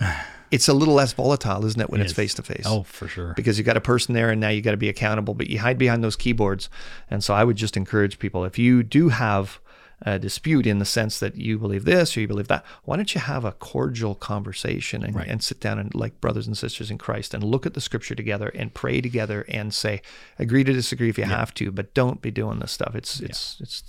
It's a little less volatile, isn't it, when it's face to face? Oh, for sure. because you got a person there and now you got to be accountable but you hide behind those keyboards and so i would just encourage people if you do have a dispute in the sense that you believe this or you believe that why don't you have a cordial conversation and, Right. and sit down and like brothers and sisters in christ and look at the scripture together and pray together and say agree to disagree if you have to but don't be doing this stuff it's it's it's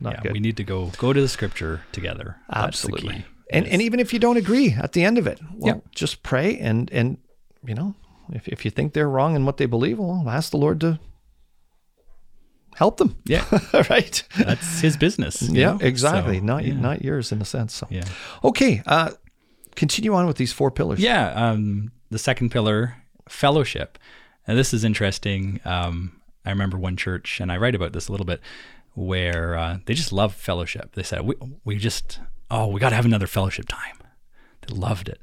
not yeah, good we need to go go to the scripture together. Absolutely and and even if you don't agree at the end of it well Yeah. just pray and and you know if, if you think they're wrong in what they believe well ask the lord to help them Yeah, right that's his business. yeah know? exactly So, not yeah. not yours in a sense so Yeah. okay uh continue on with these four pillars Yeah. Um, the second pillar, fellowship. And this is interesting. Um, I remember one church, and I write about this a little bit, where uh, they just love fellowship. They said, we, we just, oh, we got to have another fellowship time. They loved it.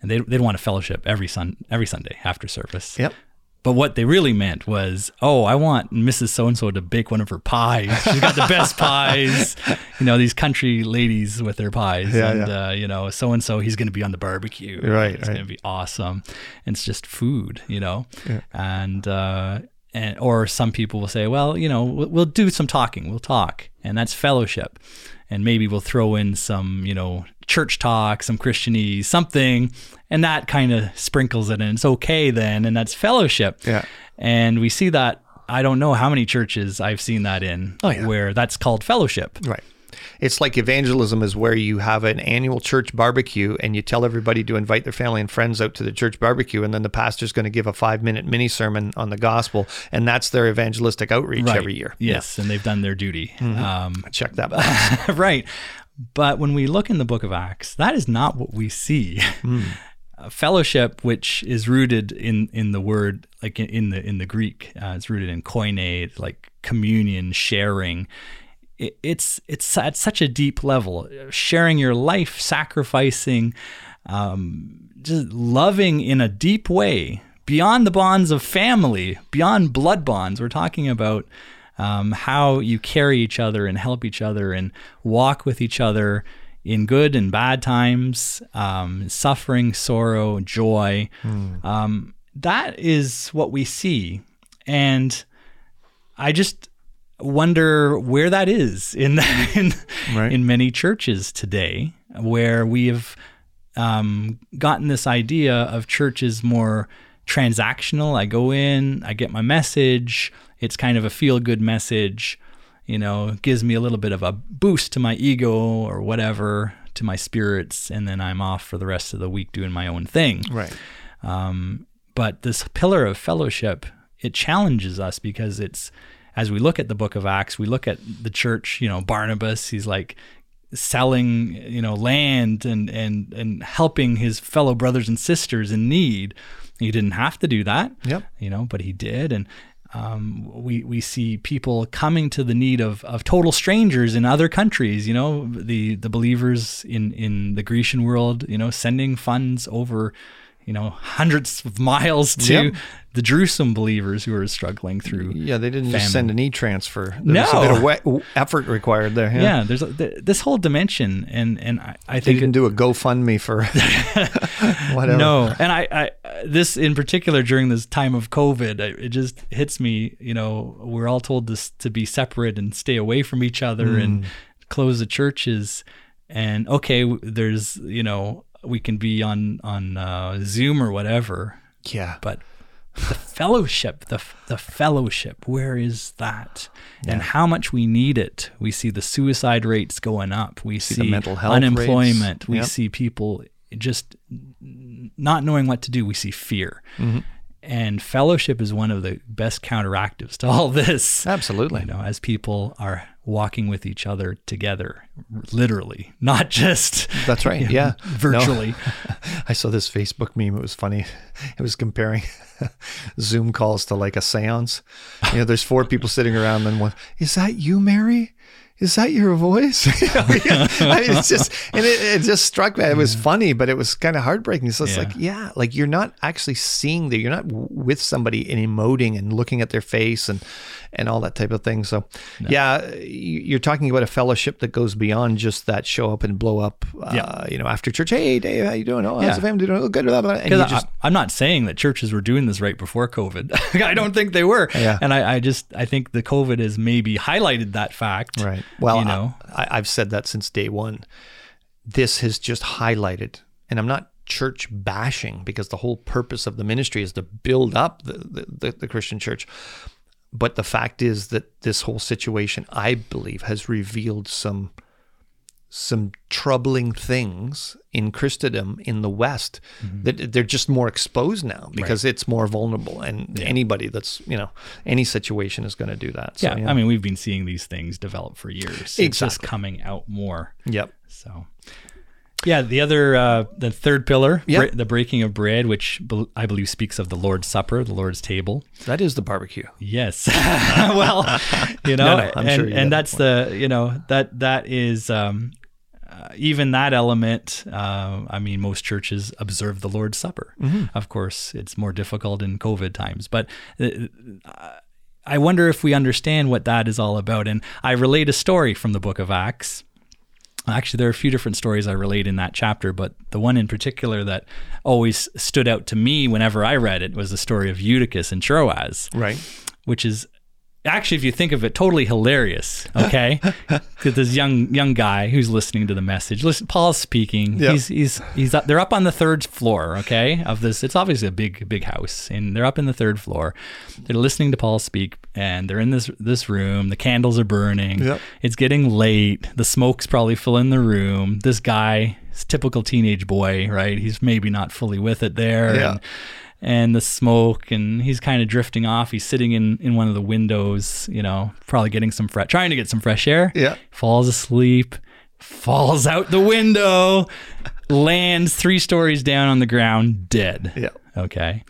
And they, they'd want a fellowship every, sun, every Sunday after service. yep But what they really meant was, oh, I want Mrs. So and so to bake one of her pies. She's got the best pies. You know, these country ladies with their pies. Yeah, and, yeah. Uh, you know, so and so, he's going to be on the barbecue. Right, It's right. going to be awesome. And it's just food, you know? And, uh, and, or some people will say, well, you know, we'll, we'll do some talking. We'll talk. And that's fellowship. And maybe we'll throw in some, you know, church talk, some Christianese, something. And that kind of sprinkles it in. It's okay then. And that's fellowship. Yeah. And we see that, I don't know how many churches I've seen that in Oh, yeah. where that's called fellowship. right it's like evangelism is where you have an annual church barbecue and you tell everybody to invite their family and friends out to the church barbecue and then the pastor's going to give a five minute mini sermon on the gospel and that's their evangelistic outreach every year Yes. And they've done their duty. Um, check that box. right. But when we look in the book of Acts, that is not what we see. Uh, fellowship, which is rooted in, in the word, like in, in the in the Greek, uh, it's rooted in koine, like communion, sharing. It, it's it's at such a deep level, sharing your life, sacrificing, um, just loving in a deep way, beyond the bonds of family, beyond blood bonds. We're talking about um, how you carry each other and help each other and walk with each other in good and bad times, um, suffering, sorrow, joy. Um, that is what we see. And I just wonder where that is in in, Right. in many churches today, where we have um, gotten this idea of churches more transactional. I go in, I get my message. It's kind of a feel good message, you know, gives me a little bit of a boost to my ego or whatever, to my spirits, and then I'm off for the rest of the week doing my own thing. right Um, but this pillar of fellowship, it challenges us because it's, as we look at the book of Acts, we look at the church, you know, Barnabas, he's like selling, you know, land and, and, and helping his fellow brothers and sisters in need. He didn't have to do that, Yep. you know, but he did. And um, we we see people coming to the need of, of total strangers in other countries. You know, the the believers in in the Grecian world. You know, sending funds over you know, hundreds of miles to Yep. the Jerusalem believers who are struggling through. Yeah, they didn't just send an e-transfer. There was a No. bit of effort required there. Yeah. Yeah, there's a, th- this whole dimension, and and I, I They think didn't do a GoFundMe for whatever. no, and I, I this in particular during this time of COVID, it just hits me. You know, we're all told this to be separate and stay away from each other and mm. close the churches. And okay, there's you know we can be on on uh, Zoom or whatever, Yeah. but the fellowship, the the fellowship, where is that? And how much we need it. We see the suicide rates going up. We see, the mental health unemployment. rates. We Yep. see people just not knowing what to do. We see fear. Mm-hmm. And fellowship is one of the best counteractives to all this. Absolutely. You know, as people are walking with each other together, literally, not just That's right. Yeah. No. virtually. I saw this Facebook meme. It was funny. It was comparing Zoom calls to like a seance. You know, there's four people sitting around, and one, is that you, Mary? Is that your voice? Yeah. I mean, it's just, and it, it just struck me. It was funny, but it was kind of heartbreaking. So it's Yeah. like, yeah, like you're not actually seeing that. You're not with somebody and emoting and looking at their face and and all that type of thing. So, yeah, you- you're talking about a fellowship that goes beyond just that show up and blow up. Uh, Yeah. You know, after church, hey Dave, how you doing? Oh, how's Yeah. the family doing? Oh, good. Blah, blah. And you just I'm not saying that churches were doing this right before COVID. I don't think they were. Yeah. And I, I just I think the COVID has maybe highlighted that fact. Right. Well, you know, I, I've said that since day one. This has just highlighted, and I'm not church bashing because the whole purpose of the ministry is to build up the, the, the, the Christian church. But the fact is that this whole situation, I believe, has revealed some some troubling things in Christendom in the West that they're just more exposed now because it's more vulnerable and anybody that's you know any situation is going to do that. So, yeah, I mean, we've been seeing these things develop for years. It's just coming out more. yep. So, yeah, the other, uh, the third pillar, Yep. bre- the breaking of bread, which bel- I believe speaks of the Lord's Supper, the Lord's table. That is the barbecue. Yes. well, you know, No, no, I'm and, sure you and that's the, you know, that that is um, uh, even that element. Uh, I mean, most churches observe the Lord's Supper. Mm-hmm. Of course, it's more difficult in COVID times, but. Uh, I wonder if we understand what that is all about. And I relate a story from the book of Acts. Actually, there are a few different stories I relate in that chapter, but the one in particular that always stood out to me whenever I read it was the story of Eutychus and Troas Right. which is actually, if you think of it, totally hilarious. Okay, this young young guy who's listening to the message. Listen, Paul's speaking. Yep. He's he's he's up, they're up on the third floor. Okay, of this. It's obviously a big big house, and they're up in the third floor. They're listening to Paul speak, and they're in this this room. The candles are burning. Yep. It's getting late. The smoke's probably filling the room. This guy, typical teenage boy, right? He's maybe not fully with it there. Yeah. And, and the smoke and he's kind of drifting off. He's sitting in in one of the windows you know probably getting some fresh trying to get some fresh air. Yeah. falls asleep falls out the window lands three stories down on the ground dead. Yeah. okay.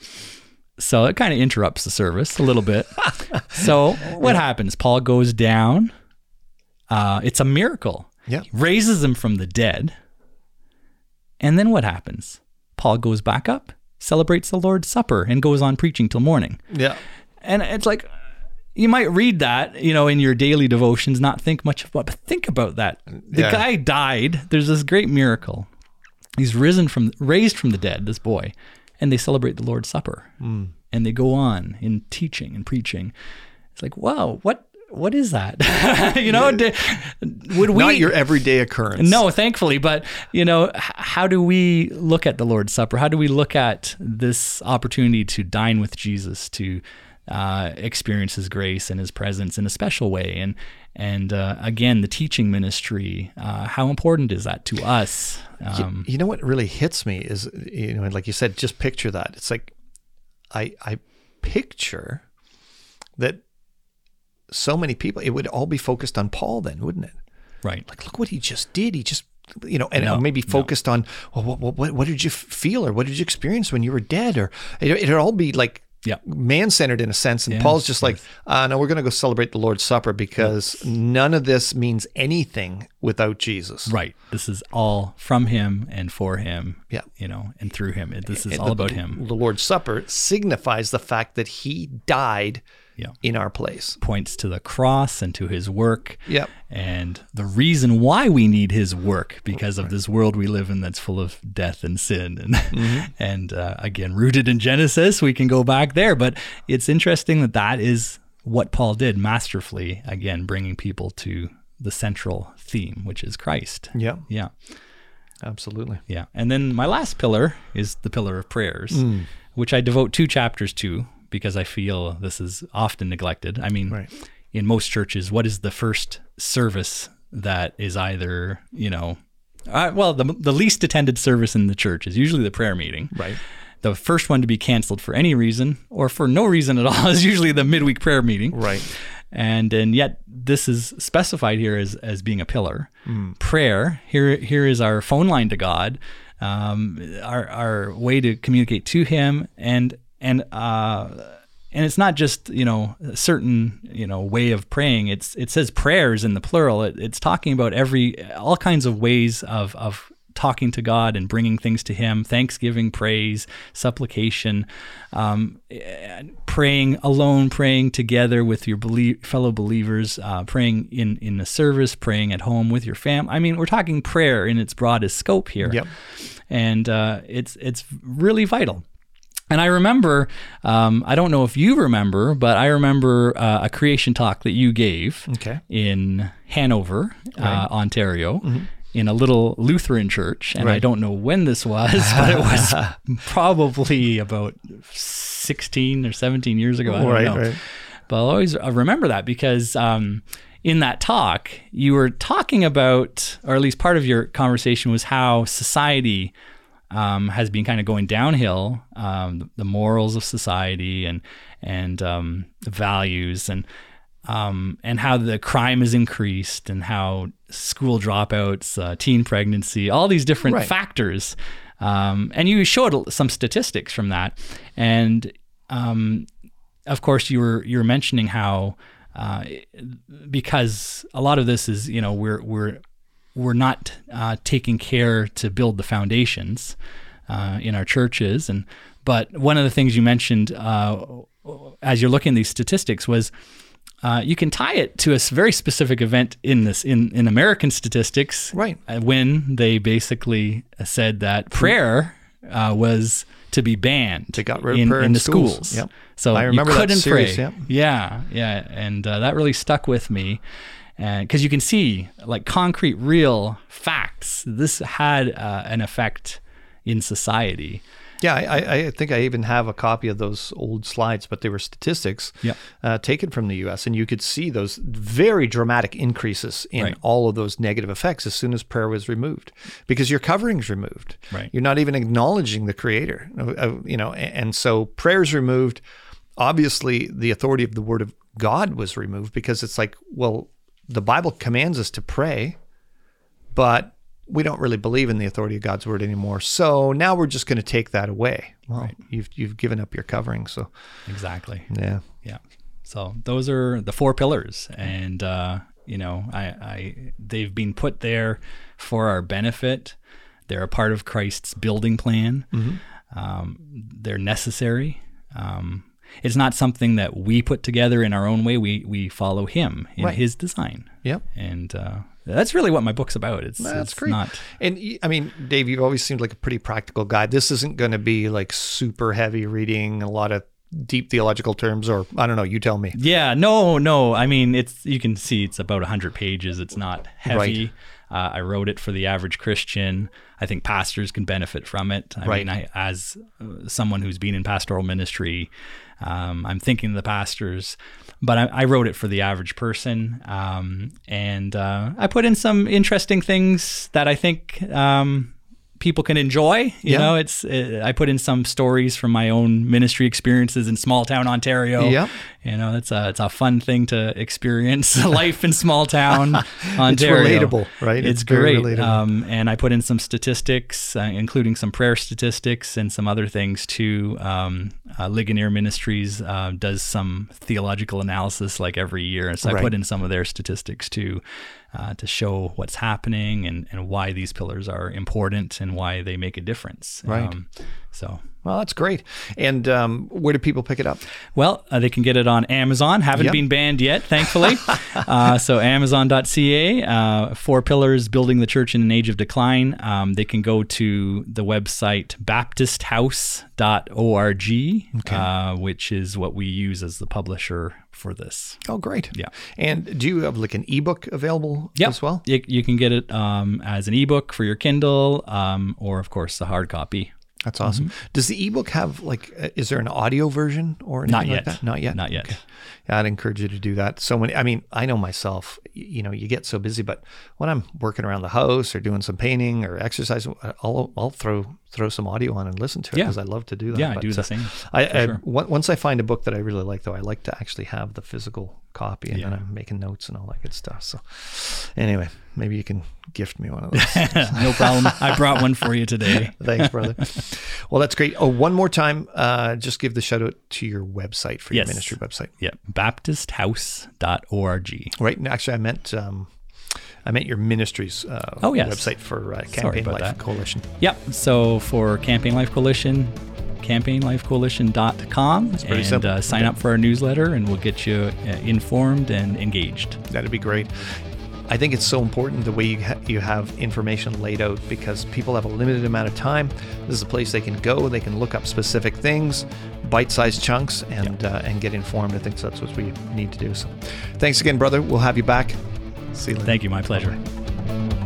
So it kind of interrupts the service a little bit. So what happens? Paul goes down. Uh, it's a miracle. Yeah. raises him from the dead. And then what happens? Paul goes back up celebrates the lord's supper and goes on preaching till morning Yeah. and it's like you might read that, you know, in your daily devotions, not think much about, but think about that. The Yeah. guy died. There's this great miracle. He's risen from, raised from the dead, this boy, and they celebrate the Lord's Supper, Hmm. and they go on in teaching and preaching. It's like, wow, what, what is that? you know, d- would we? Not your everyday occurrence. No, thankfully, but you know, how do we look at the Lord's Supper? How do we look at this opportunity to dine with Jesus, to uh, experience His grace and His presence in a special way? And and uh, again, the teaching ministry. Uh, how important is that to us? Um, you know what really hits me is you know like you said just picture that it's like i i picture that so many people it would all be focused on paul then wouldn't it right. like look what he just did he just you know and No, maybe no. focused on well what, what what what did you feel or what did you experience when you were dead or it, it'd all be like Yeah. man centered in a sense. And Yes, Paul's just like, uh, no, we're going to go celebrate the Lord's Supper because none of this means anything without Jesus. Right. This is all from him and for him. Yeah. You know, and through him. This is And all the- about him. The Lord's Supper signifies the fact that he died Yeah. in our place. Points to the cross and to his work. Yep. And the reason why we need his work because of this world we live in that's full of death and sin. And, Mm-hmm. and uh, again, rooted in Genesis, we can go back there. But it's interesting that that is what Paul did masterfully, again, bringing people to the central theme, which is Christ. Yeah, Yeah. absolutely. Yeah. And then my last pillar is the pillar of prayers, Mm. which I devote two chapters to because I feel this is often neglected. I mean, Right. in most churches, what is the first service that is either, you know, uh, well, the, the least attended service in the church is usually the prayer meeting. Right. The first one to be canceled for any reason or for no reason at all is usually the midweek prayer meeting. Right. And and yet this is specified here as as being a pillar. Hmm. Prayer here here is our phone line to God, um, our our way to communicate to Him, and and uh, and it's not just you know a certain you know way of praying. It's it says prayers in the plural. It, it's talking about every all kinds of ways of of talking to God and bringing things to Him, thanksgiving, praise, supplication, um, praying alone, praying together with your belie- fellow believers, uh, praying in in the service, praying at home with your fam. I mean, we're talking prayer in its broadest scope here, Yep. and uh, it's it's really vital. And I remember, um, I don't know if you remember, but I remember uh, a creation talk that you gave Okay. in Hanover, uh, Ontario, in a little Lutheran church. And I Mm-hmm. Don't know when this was, but it was probably about 16 or 17 years ago. I don't Right, know. right. But I'll always remember that because um, in that talk, you were talking about, or at least part of your conversation was how society um, has been kind of going downhill, um, the, morals of society and and um, the values and um, and how the crime has increased and how school dropouts, uh, teen pregnancy, all these different Right. factors. Um, and you showed some statistics from that, and um, of course you were you were mentioning how uh, because a lot of this is you know we're we're we're not uh, taking care to build the foundations uh, in our churches and but one of the things you mentioned uh, as you're looking at these statistics was uh, you can tie it to a very specific event in this in, in American statistics, Right. uh, When they basically said that prayer uh, was to be banned. They got rid of in, prayer in in the schools. schools. Yep. So I remember you that couldn't series, pray. yep. Yeah, yeah, and uh, that really stuck with me, and because you can see like concrete, real facts. This had uh, an effect in society. Yeah, I, I- think I even have a copy of those old slides, but they were statistics uh, taken from the U.S. and you could see those very dramatic increases in Right. all of those negative effects as soon as prayer was removed, because your covering's removed. Right. You're not even acknowledging the Creator, you know, and so prayer's removed. Obviously, the authority of the Word of God was removed because it's like, well, the Bible commands us to pray, but we don't really believe in the authority of God's word anymore. So now we're just going to take that away. Well, you've you've given up your covering. So Exactly. yeah, Yeah. So those are the four pillars, and uh, you know, I, I they've been put there for our benefit. They're a part of Christ's building plan. Um, they're necessary. Um, it's not something that we put together in our own way. We we follow Him in Right. His design, yep. and uh, that's really what my book's about. It's, That's it's great. not. And I mean, Dave, you've always seemed like a pretty practical guy. This isn't going to be like super heavy reading, a lot of deep theological terms, or I don't know. You tell me. Yeah, no, no. I mean, it's you can see it's about 100 pages. It's not heavy. Uh, I wrote it for the average Christian. I think pastors can benefit from it. I Right. mean, I, as uh, someone who's been in pastoral ministry, um, I'm thinking of the pastors, but I, I wrote it for the average person. Um, and uh, I put in some interesting things that I think um, people can enjoy. You Yeah. know, it's uh, I put in some stories from my own ministry experiences in small town Ontario. Yeah. You know, it's a it's a fun thing to experience life in small town Ontario. It's relatable, right? It's, It's very great. relatable. Um, and I put in some statistics, uh, including some prayer statistics and some other things too. Um, uh, Ligonier Ministries uh, does some theological analysis like every year, and so I put in some of their statistics too. Uh, to show what's happening and, and why these pillars are important and why they make a difference. Right. Um, so Well, that's great. And um, where do people pick it up? well, uh, they can get it on Amazon. Haven't Yep. been banned yet, thankfully. uh, so Amazon.ca, uh, Four Pillars, Building the Church in an Age of Decline. Um, they can go to the website baptisthouse.org, uh, which is what we use as the publisher for this. Oh, great. Yeah. And do you have like an ebook available Yep. as well? You, you can get it um, as an ebook for your Kindle um, or, of course, the hard copy. That's awesome. Does the ebook have like, uh, is there an audio version or anything Not like yet. that? Not yet. Not yet. Okay. Yeah, I'd encourage you to do that. So many. I mean, I know myself. You know, you get so busy, but when I'm working around the house or doing some painting or exercise, I'll I'll throw throw some audio on and listen to it Yeah. because I love to do that. Yeah, I But, do the uh, same. I, I sure. on- once I find a book that I really like, though, I like to actually have the physical copy, and then I'm making notes and all that good stuff. So, anyway, maybe you can gift me one of those. no problem. I brought one for you today. Thanks, brother. well, that's great. Oh, one more time, uh, just give the shout out to your website for your Yes. ministry website. Yeah, baptisthouse.org. Right. and Actually, I meant um, I meant your ministry's uh, Oh, yes. website for uh, Campaign Life that. Coalition. Yep. So for Campaign Life Coalition, campaignlifecoalition.com pretty and simple. uh, sign up for our newsletter and we'll get you uh, informed and engaged. That'd be great. I think it's so important the way you, ha- you have information laid out because people have a limited amount of time. This is a place they can go. They can look up specific things, bite-sized chunks, and uh, and get informed. I think that's what we need to do. So, thanks again, brother. We'll have you back. See you later. Thank you. My pleasure. Bye-bye.